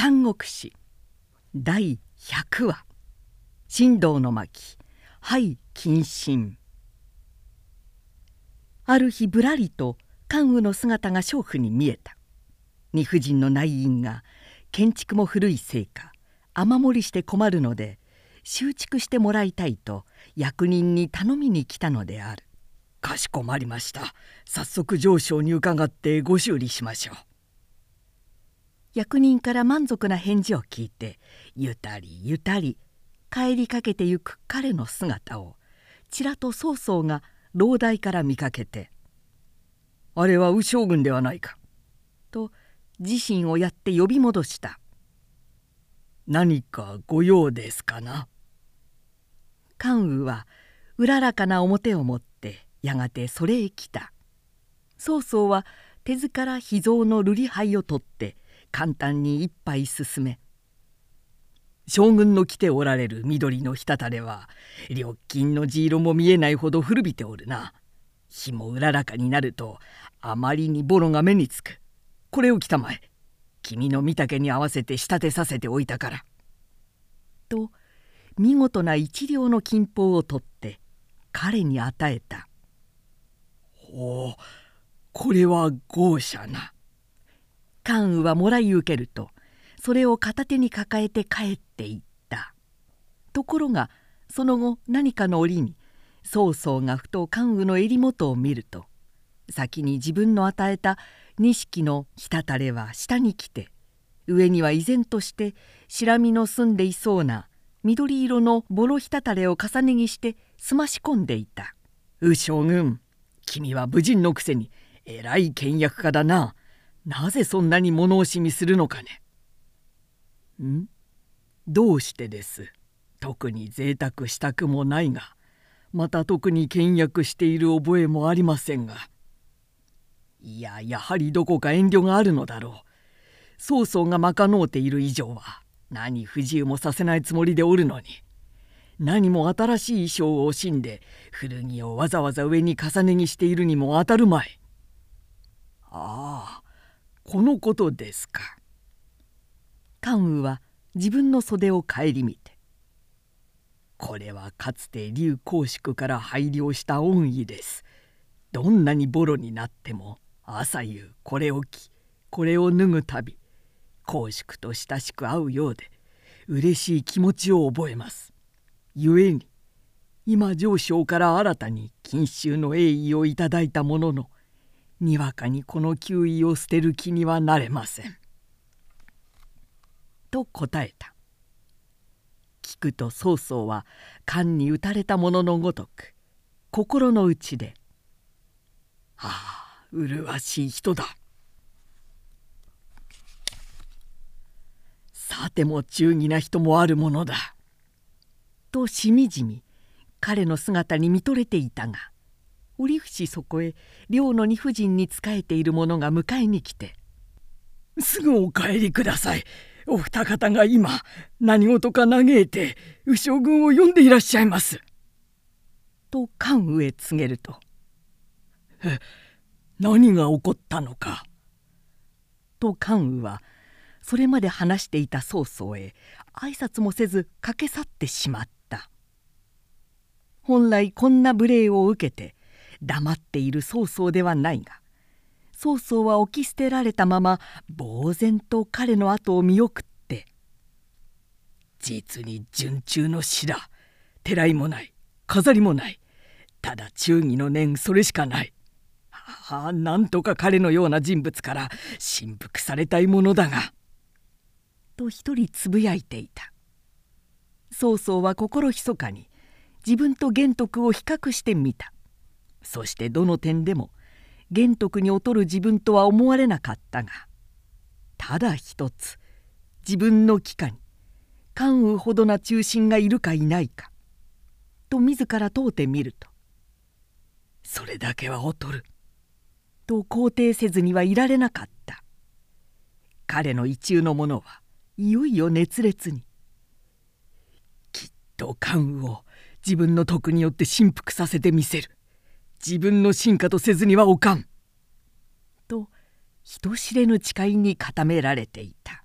三国志。第100話。神道の巻。はい謹慎。ある日ぶらりと関羽の姿が娼婦に見えた。二婦人の内院が建築も古いせいか雨漏りして困るので修築してもらいたいと役人に頼みに来たのである。かしこまりました。早速上昇に伺ってご修理しましょう。役人から満足な返事を聞いてゆたりゆたり帰りかけてゆく彼の姿をちらと曹操が老大から見かけて「あれは右将軍ではないか」と自身をやって呼び戻した「何か御用ですかな?」関羽はうららかな面を持ってやがてそれへ来た曹操は手ずから秘蔵の瑠璃杯を取って簡単に一杯進め。将軍の着ておられる緑の滴れは緑金の地色も見えないほど古びておるな。日もうららかになるとあまりにボロが目につく。これを着たまえ君の御嶽に合わせて仕立てさせておいたから」と見事な一両の金宝を取って彼に与えた「ほうこれは豪奢な」関羽はもらい受けるとそれを片手に抱えて帰っていったところがその後何かの折に曹操がふと関羽の襟元を見ると先に自分の与えた錦の滴れは下に来て上には依然として白身の澄んでいそうな緑色のボロ滴れを重ね着して澄まし込んでいた「右将軍君は武人のくせにえらい倹約家だな。なぜそんなに物惜しみするのかね。ん？どうしてです？特に贅沢したくもないがまた特に倹約している覚えもありませんが。いややはりどこか遠慮があるのだろう。曹操が賄うている以上は何不自由もさせないつもりでおるのに。何も新しい衣装を惜しんで古着をわざわざ上に重ね着しているにも当たるまい。ああこのことですか？関羽は自分の袖を顧みて「これはかつて劉公祝から拝領した恩義です。どんなにボロになっても朝夕これを着これを脱ぐたび公祝と親しく会うようで嬉しい気持ちを覚えます。故に今上昇から新たに錦秋の栄意をいただいたもののにわかにこの球威を捨てる気にはなれません。と答えた。聞くと曹操は勘に打たれたもののごとく心の内で「ああ麗しい人だ」さても忠義な人もあるものだ。としみじみ彼の姿に見とれていたが折伏そこへ寮の二婦人に仕えている者が迎えに来て「すぐお帰りください。お二方が今何事か嘆いて右将軍を呼んでいらっしゃいます」と関羽へ告げると「何が起こったのか」と関羽はそれまで話していた曹操へ挨拶もせず駆け去ってしまった。本来こんな無礼を受けて黙っている曹操ではないが曹操は置き捨てられたまま呆然と彼の後を見送って「実に順中の死だてらいもない飾りもないただ忠義の念それしかない」ああなんとか彼のような人物から振幅されたいものだが。と一人つぶやいていた曹操は心ひそかに自分と玄徳を比較してみたそしてどの点でも玄徳に劣る自分とは思われなかったがただ一つ自分の帰化に関羽ほどな忠臣がいるかいないかと自ら問うてみると「それだけは劣る」と肯定せずにはいられなかった。彼の一中の者はいよいよ熱烈に「きっと関羽を自分の徳によって振幅させてみせる。自分の進化とせずにはおかん」と人知れぬ誓いに固められていた。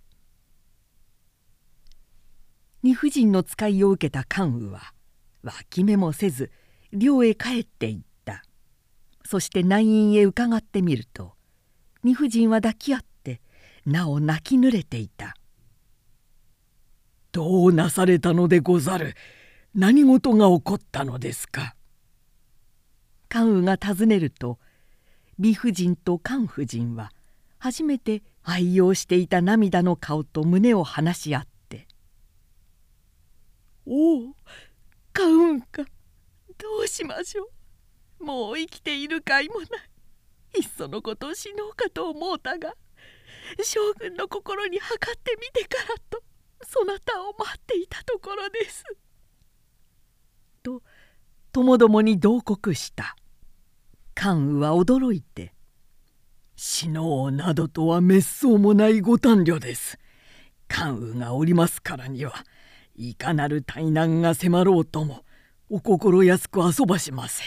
二婦人の使いを受けた関羽は脇目もせず寮へ帰っていった。そして内院へ伺ってみると二婦人は抱き合ってなお泣き濡れていた「どうなされたのでござる。何事が起こったのですか?」関羽が尋ねると美婦人と関婦人は初めて愛用していた涙の顔と胸を話し合って「おおカウンかどうしましょう。もう生きているかいもない。いっそのことを死のうかと思うたが将軍の心に測ってみてからとそなたを待っていたところです」とともどもに同国した。関羽は驚いて「死のうなどとは滅相もないご短慮です」関羽がおりますからにはいかなる大難が迫ろうともお心安く遊ばしませ。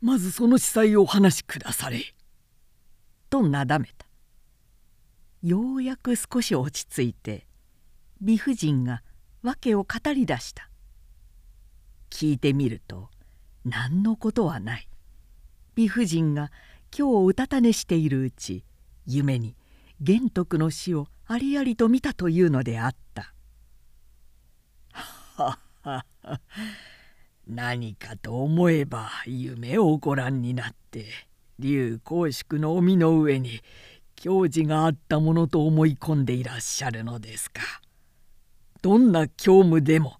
まずその司祭をお話しくだされ」となだめた。ようやく少し落ち着いて美婦人が訳を語り出した。聞いてみると何のことはない美婦人が今日うたた寝しているうち夢に玄徳の死をありありと見たというのであった「ははは何かと思えば夢をご覧になって竜公祝の臣の上に教示があったものと思い込んでいらっしゃるのですか。どんな教務でも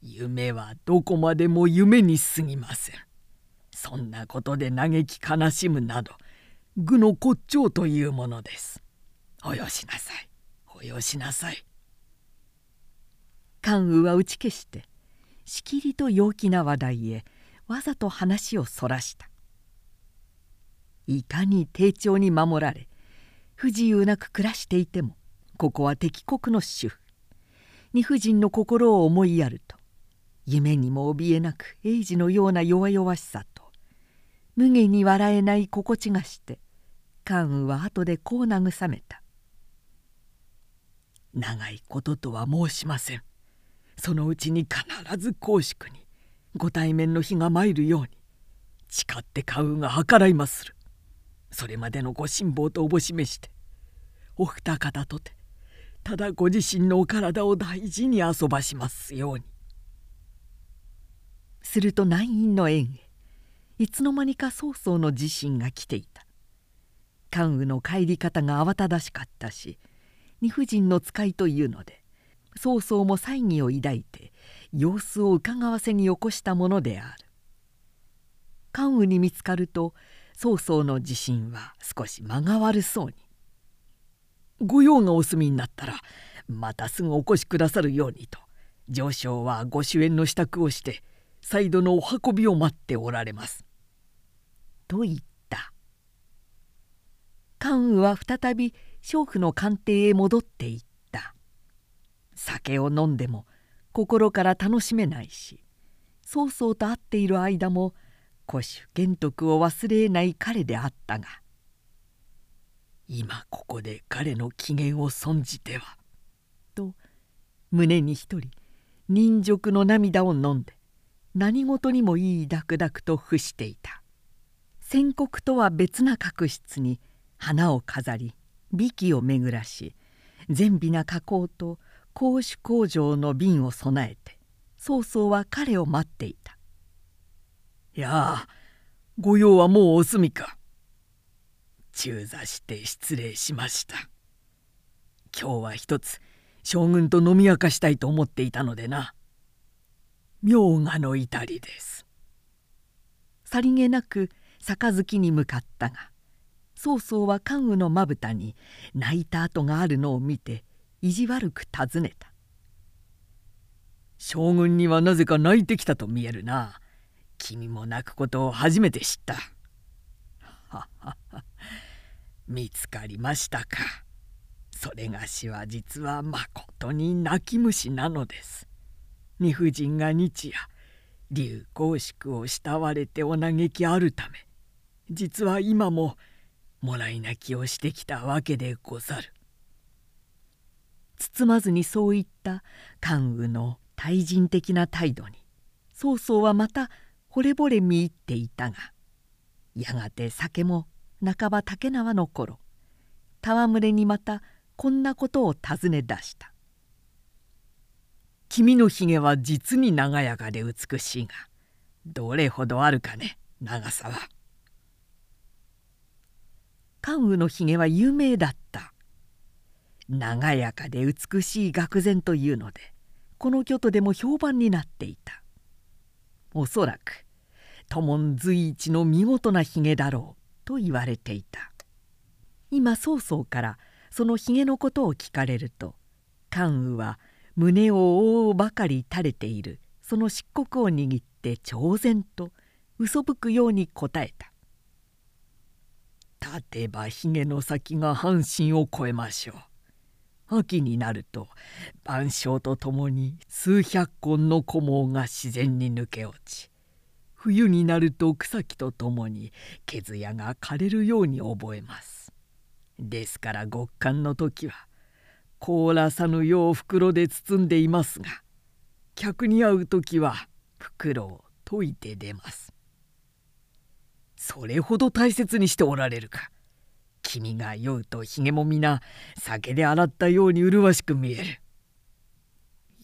夢はどこまでも夢に過ぎません。そんなことで嘆き悲しむなど愚の骨頂というものです。およしなさいおよしなさい。関羽は打ち消してしきりと陽気な話題へわざと話をそらしたいかに丁重に守られ不自由なく暮らしていてもここは敵国の主婦二婦人の心を思いやると夢にも怯えなく英治のような弱々しさと無下に笑えない心地がして関羽は後でこう慰めた「長いこととは申しません。そのうちに必ず公祝にご対面の日が参るように誓って買うが計らいまする。それまでのご辛抱とおぼしめしてお二方とてただご自身のお体を大事に遊ばしますように。すると内院の縁へいつの間にか曹操の自身が来ていた。関羽の帰り方が慌ただしかったし二婦人の使いというので曹操も猜疑を抱いて様子をうかがわせに起こしたものである。関羽に見つかると曹操の自信は少し間が悪そうに「御用がお済みになったらまたすぐお越しくださるように」と上昇はご主演の支度をして再度のお運びを待っておられます。と言った。関羽は再び娼婦の官邸へ戻っていった。酒を飲んでも心から楽しめないし曹操と会っている間も古主玄徳を忘れない彼であったが今ここで彼の機嫌を損じてはと胸に一人忍辱の涙を飲んで何事にもいいダクダクと伏していた。宣告とは別な確執に花を飾り美器を巡らし善美な加工と公主工場の瓶を備えて曹操は彼を待っていた「やあ御用はもうお済みか」中座して失礼しました。今日は一つ将軍と飲み明かしたいと思っていたのでな。明賀の至りです。さりげなく杯に向かったが曹操は関羽のまぶたに泣いた跡があるのを見て意地悪く尋ねた「将軍にはなぜか泣いてきたと見えるな。君も泣くことを初めて知った」ははは見つかりましたか。それがしは実はまことに泣き虫なのです。二婦人が日夜竜公祝を慕われてお嘆きあるため実は今ももらい泣きをしてきたわけでござる。包まずにそう言った関羽の対人的な態度に曹操はまた惚れ惚れ見入っていたがやがて酒も半ば竹縄の頃戯れにまたこんなことを尋ね出した「君のひげは実に長やかで美しいがどれほどあるかね長さは」。関羽のひげは有名だった。長やかで美しい愕然というのでこの京都でも評判になっていた。おそらく都門随一の見事なひげだろうと言われていた。今曹操からそのひげのことを聞かれると関羽は胸を覆うばかり垂れているその漆黒を握って挑然と嘘吹くように答えた。立てばひげの先が半身を超えましょう。秋になると晩鐘とともに数百根の古毛が自然に抜け落ち冬になると草木とともに毛艶が枯れるように覚えます。ですから極寒の時は凍らさぬよう袋で包んでいますが客に会う時は袋を解いて出ます。それほど大切にしておられるか。君が酔うとひげも皆酒で洗ったように麗しく見える。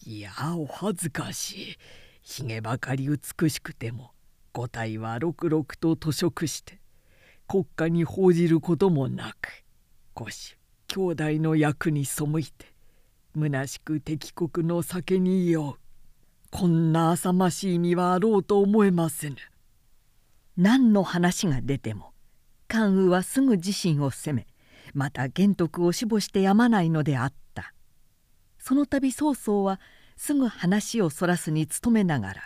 いやお恥ずかしい。ひげばかり美しくても五体はろくろくと吐食して国家に報じることもなく五子兄弟の役に背いて虚しく敵国の酒に酔う。こんな浅ましい身はあろうと思えませぬ。何の話が出ても関羽はすぐ自身を責めまた玄徳を死母してやまないのであった。その度曹操はすぐ話をそらすに努めながら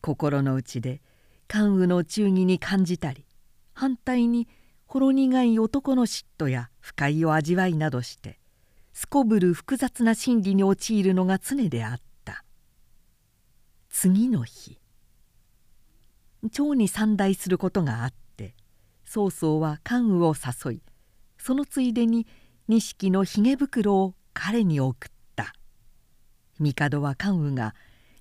心の内で関羽の忠義に感じたり反対にほろ苦い男の嫉妬や不快を味わいなどしてすこぶる複雑な心理に陥るのが常であった。次の日町に参内することがあって曹操は関羽を誘いそのついでに錦のひげ袋を彼に送った帝は関羽が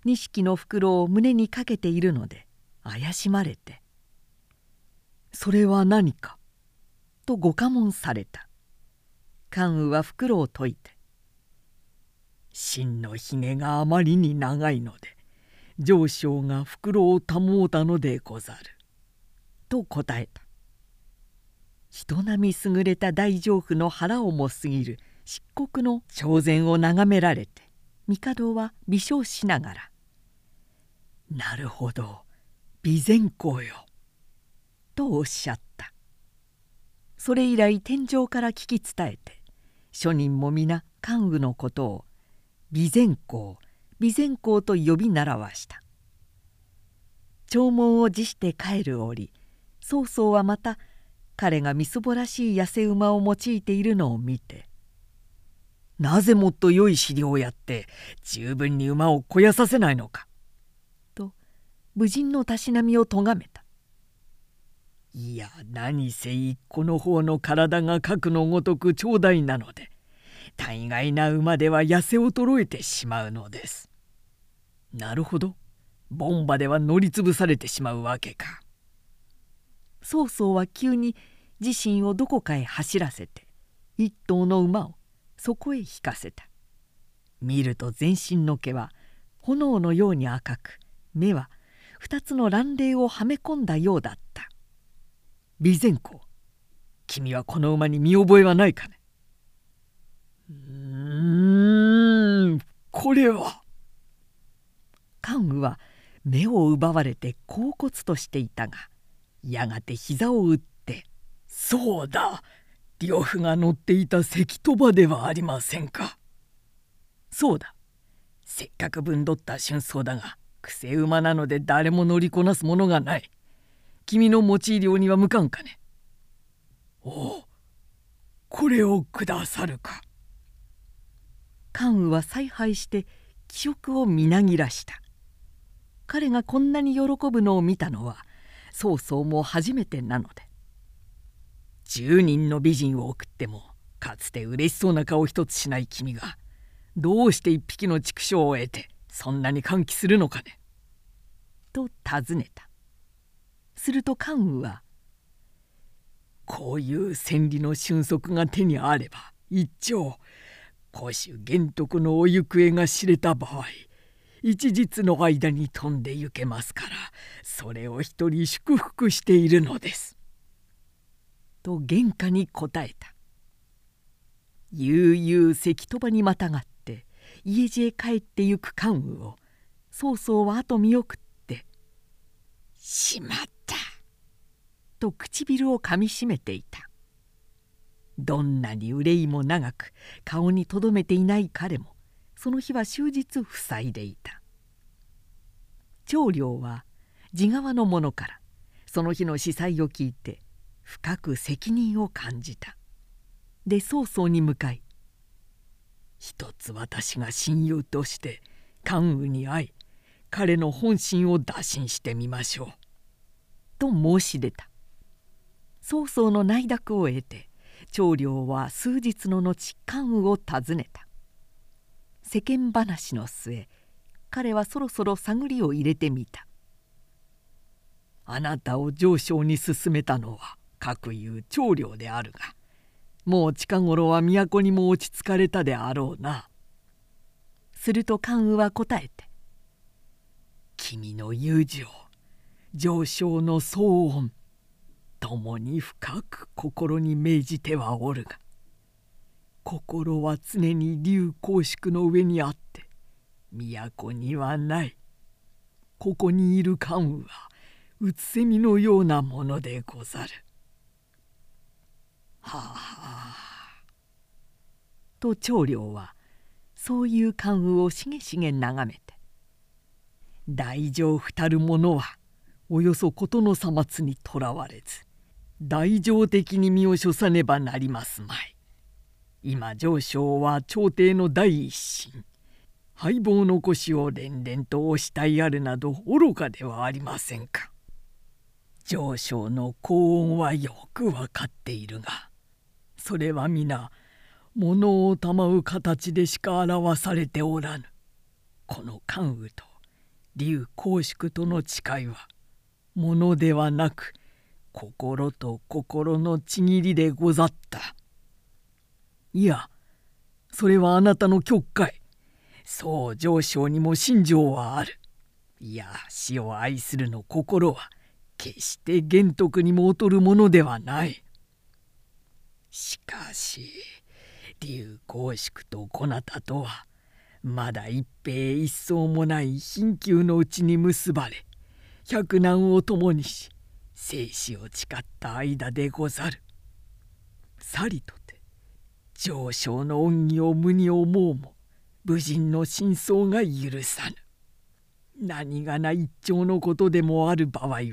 錦の袋を胸にかけているので怪しまれて「それは何か?」とご下問された関羽は袋を解いて「真のひげがあまりに長いので上昇が袋を保うたのでござる」と答えた。人並み優れた大丈夫の腹をも過ぎる。漆黒の挑然を眺められて帝は微笑しながら「なるほど。備前公よ」とおっしゃった。それ以来天井から聞き伝えて庶人も皆関羽のことを備前公備前公と呼び習わした。弔問を辞して帰る折曹操はまた彼がみすぼらしい痩せ馬を用いているのを見て「なぜもっと良い資料をやって十分に馬を肥やさせないのか」と武人のたしなみを咎めた「いや何せ一個の方の体が核のごとく長大なので大概な馬では痩せ衰えてしまうのです」なるほど。ボンバでは乗りつぶされてしまうわけか。曹操は急に自身をどこかへ走らせて一頭の馬をそこへ引かせた。見ると全身の毛は炎のように赤く目は二つの乱霊をはめ込んだようだった。備前公君はこの馬に見覚えはないかね。うんこれは。関羽は目を奪われて恍惚としていたがやがて膝を打って「そうだ呂布が乗っていた関戸場ではありませんか」そうだせっかくぶんどった春草だが癖馬なので誰も乗りこなすものがない。君の持ち入りには向かんかね。おおこれをくださるか。関羽は采配して記憶をみなぎらした。彼がこんなに喜ぶのを見たのは曹操も初めてなので10人の美人を送ってもかつて嬉しそうな顔一つしない君がどうして一匹の畜生を得てそんなに歓喜するのかね?」と尋ねたすると関羽は「こういう千里の俊足が手にあれば一朝公衆玄徳のお行方が知れた場合一日の間に飛んで行けますからそれを一人祝福しているのです」と玄関に答えた。悠々関戸場にまたがって家路へ帰ってゆく関羽を曹操は後見送って「しまった」と唇をかみしめていた。どんなに憂いも長く顔にとどめていない彼もその日は終日塞いでいた。長領は地側の者からその日の司祭を聞いて深く責任を感じた。で曹操に向かい「一つ私が親友として関羽に会い彼の本心を打診してみましょう」と申し出た。曹操の内諾を得て長領は数日の後関羽を訪ねた。世間話の末彼はそろそろ探りを入れてみた「あなたを上昇に進めたのは各いう長領であるがもう近頃は都にも落ち着かれたであろうな」すると関羽は答えて「君の友情上昇の騒音共に深く心に銘じてはおるが心は常に竜公宿の上にあって都にはないここにいる関羽はうつせみのようなものでござる。はあはあ。と長領はそういう関羽をしげしげ眺めて「大乗たる者はおよそ事のさまつにとらわれず大乗的に身を処さねばなりますまい。今上昇は朝廷の第一審敗北の腰を連々と押したいあるなど愚かではありませんか。上昇の高音はよく分かっているがそれは皆物を賜う形でしか表されておらぬ。この関羽と竜公祝との誓いは物ではなく心と心のちぎりでござった。いやそれはあなたの曲解。そう上昇にも信条はある。いや死を愛するの心は決して玄徳にも劣るものではない。しかし竜公祝とこなたとはまだ一平一層もない貧窮のうちに結ばれ百難を共にし生死を誓った間でござる。さりと上昇の恩義を無に思うも武人の真相が許さぬ何がな一丁のことでもある場合は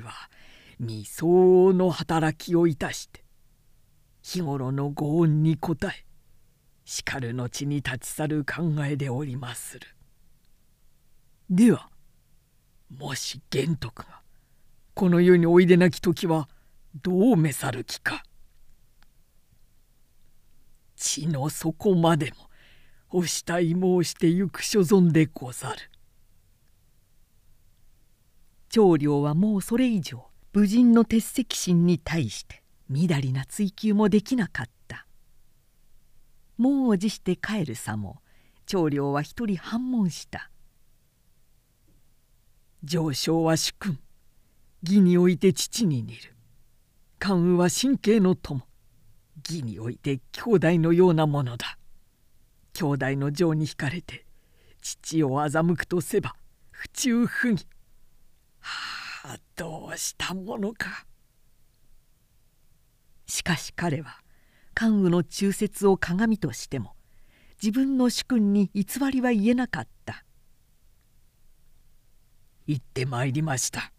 未相応の働きをいたして日頃のご恩に応えしかる後に立ち去る考えでおりまする。ではもし玄徳がこの世においでなき時はどう召さる気か地の底までもお慕い申してゆく所存でござる。長領はもうそれ以上武人の鉄石心に対してみだりな追求もできなかった。門を辞して帰るさも長領は一人反問した。上昇は主君義において父に似る。関羽は神経の友。義において兄弟のようなものだ。兄弟の情に惹かれて父を欺くとせば不忠不義。はあどうしたものか。しかし彼は関羽の忠説を鏡としても自分の主君に偽りは言えなかった。行ってまいりました。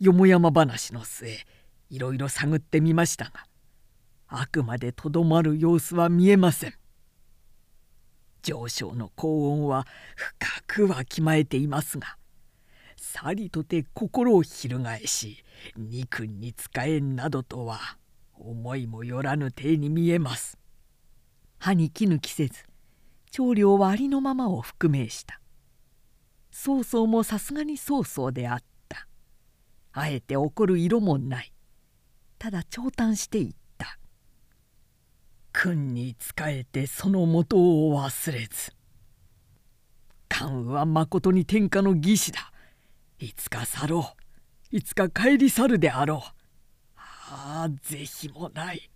よもやま話の末いろいろ探ってみましたがあくまでとどまる様子は見えません。上昇の高音は深くわきまえていますがさりとて心を翻し肉に使えんなどとは思いもよらぬ体に見えます。歯に衣着せず長領はありのままを覆命した。曹操もさすがに曹操であった。あえて怒る色もない。ただ長嘆していた「君に仕えてその元を忘れず。関羽はまことに天下の義士だ。いつか去ろう。いつか帰り去るであろう。ああ是非もない」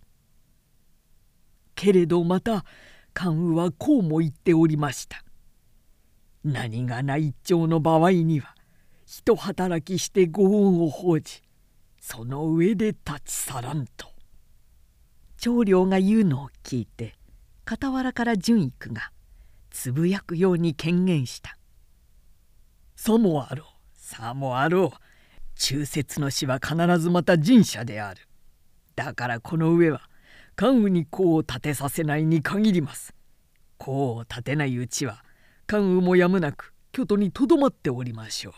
けれどまた関羽はこうも言っておりました。何がない一丁の場合には一働きしてご恩を報じその上で立ち去らんと。長領が言うのを聞いて傍らから純育がつぶやくように権限した「さもあろうさもあろう。忠節の死は必ずまた神社である。だからこの上は関羽に功を立てさせないに限ります。功を立てないうちは関羽もやむなく京都にとどまっておりましょう